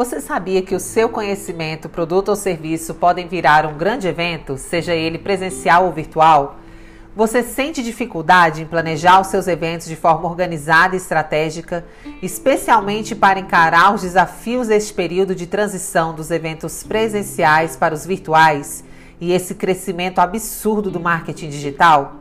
Você sabia que o seu conhecimento, produto ou serviço podem virar um grande evento, seja ele presencial ou virtual? Você sente dificuldade em planejar os seus eventos de forma organizada e estratégica, especialmente para encarar os desafios deste período de transição dos eventos presenciais para os virtuais e esse crescimento absurdo do marketing digital?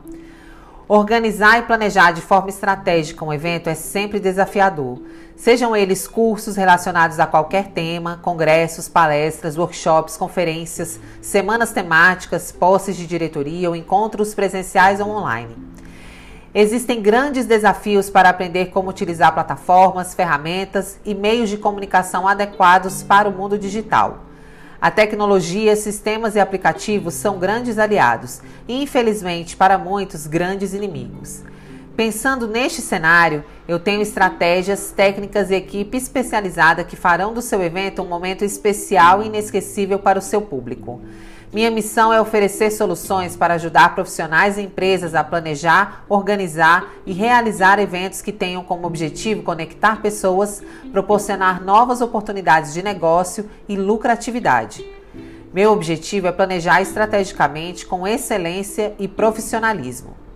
Organizar e planejar de forma estratégica um evento é sempre desafiador. Sejam eles cursos relacionados a qualquer tema, congressos, palestras, workshops, conferências, semanas temáticas, posses de diretoria ou encontros presenciais ou online. Existem grandes desafios para aprender como utilizar plataformas, ferramentas e meios de comunicação adequados para o mundo digital. A tecnologia, sistemas e aplicativos são grandes aliados e, infelizmente, para muitos, grandes inimigos. Pensando neste cenário, eu tenho estratégias, técnicas e equipe especializada que farão do seu evento um momento especial e inesquecível para o seu público. Minha missão é oferecer soluções para ajudar profissionais e empresas a planejar, organizar e realizar eventos que tenham como objetivo conectar pessoas, proporcionar novas oportunidades de negócio e lucratividade. Meu objetivo é planejar estrategicamente com excelência e profissionalismo.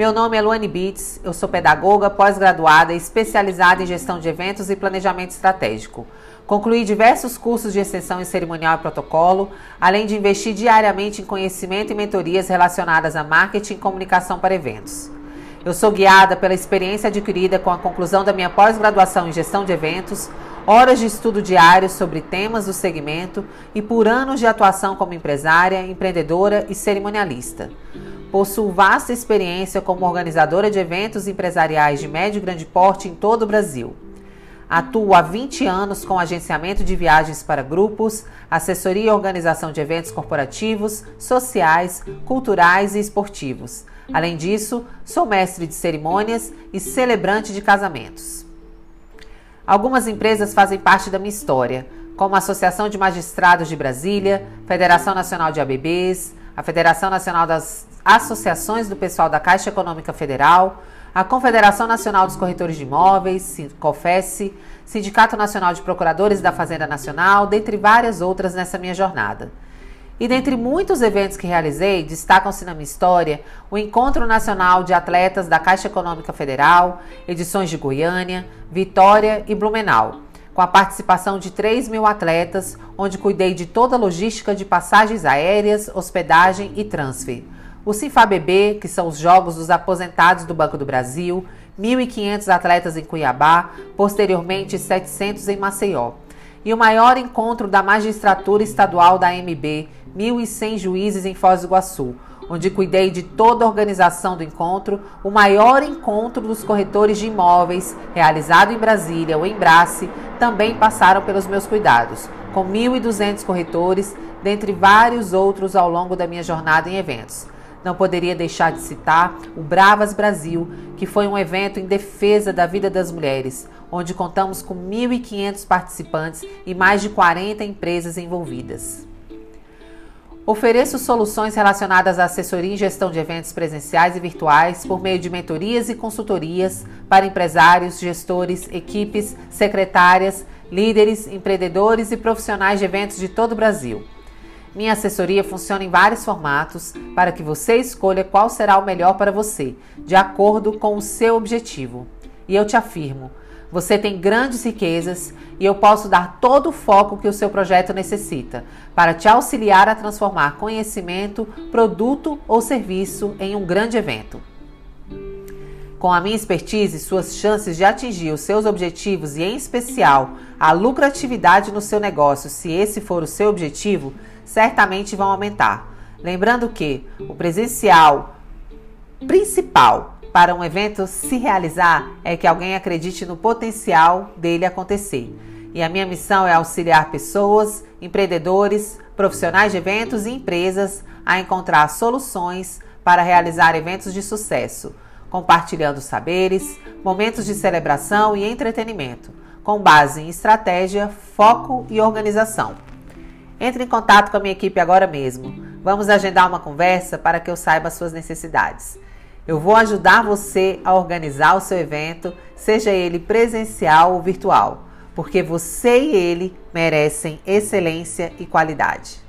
Meu nome é Luane Beats, eu sou pedagoga, pós-graduada especializada em gestão de eventos e planejamento estratégico. Concluí diversos cursos de extensão em cerimonial e protocolo, além de investir diariamente em conhecimento e mentorias relacionadas a marketing e comunicação para eventos. Eu sou guiada pela experiência adquirida com a conclusão da minha pós-graduação em gestão de eventos, horas de estudo diários sobre temas do segmento e por anos de atuação como empresária, empreendedora e cerimonialista. Possuo vasta experiência como organizadora de eventos empresariais de médio e grande porte em todo o Brasil. Atuo há 20 anos com agenciamento de viagens para grupos, assessoria e organização de eventos corporativos, sociais, culturais e esportivos. Além disso, sou mestre de cerimônias e celebrante de casamentos. Algumas empresas fazem parte da minha história, como a Associação de Magistrados de Brasília, Federação Nacional de ABBs, a Federação Nacional das Associações do Pessoal da Caixa Econômica Federal, a Confederação Nacional dos Corretores de Imóveis, COFES, Sindicato Nacional de Procuradores da Fazenda Nacional, dentre várias outras nessa minha jornada. E dentre muitos eventos que realizei, destacam-se na minha história o Encontro Nacional de Atletas da Caixa Econômica Federal, edições de Goiânia, Vitória e Blumenau, com a participação de 3 mil atletas, onde cuidei de toda a logística de passagens aéreas, hospedagem e transfer o Sinfabebê, que são os Jogos dos Aposentados do Banco do Brasil, 1.500 atletas em Cuiabá, posteriormente 700 em Maceió. E o maior encontro da magistratura estadual da MB, 1.100 juízes em Foz do Iguaçu, onde cuidei de toda a organização do encontro, o maior encontro dos corretores de imóveis, realizado em Brasília, o Embrace, também passaram pelos meus cuidados, com 1.200 corretores, dentre vários outros ao longo da minha jornada em eventos. Não poderia deixar de citar o Bravas Brasil, que foi um evento em defesa da vida das mulheres, onde contamos com 1.500 participantes e mais de 40 empresas envolvidas. Ofereço soluções relacionadas à assessoria e gestão de eventos presenciais e virtuais por meio de mentorias e consultorias para empresários, gestores, equipes, secretárias, líderes, empreendedores e profissionais de eventos de todo o Brasil. Minha assessoria funciona em vários formatos para que você escolha qual será o melhor para você, de acordo com o seu objetivo. E eu te afirmo, você tem grandes riquezas e eu posso dar todo o foco que o seu projeto necessita para te auxiliar a transformar conhecimento, produto ou serviço em um grande evento. Com a minha expertise, suas chances de atingir os seus objetivos e, em especial, a lucratividade no seu negócio, se esse for o seu objetivo, certamente vão aumentar. Lembrando que o presencial principal para um evento se realizar é que alguém acredite no potencial dele acontecer. E a minha missão é auxiliar pessoas, empreendedores, profissionais de eventos e empresas a encontrar soluções para realizar eventos de sucesso, compartilhando saberes, momentos de celebração e entretenimento, com base em estratégia, foco e organização. Entre em contato com a minha equipe agora mesmo. Vamos agendar uma conversa para que eu saiba as suas necessidades. Eu vou ajudar você a organizar o seu evento, seja ele presencial ou virtual, porque você e ele merecem excelência e qualidade.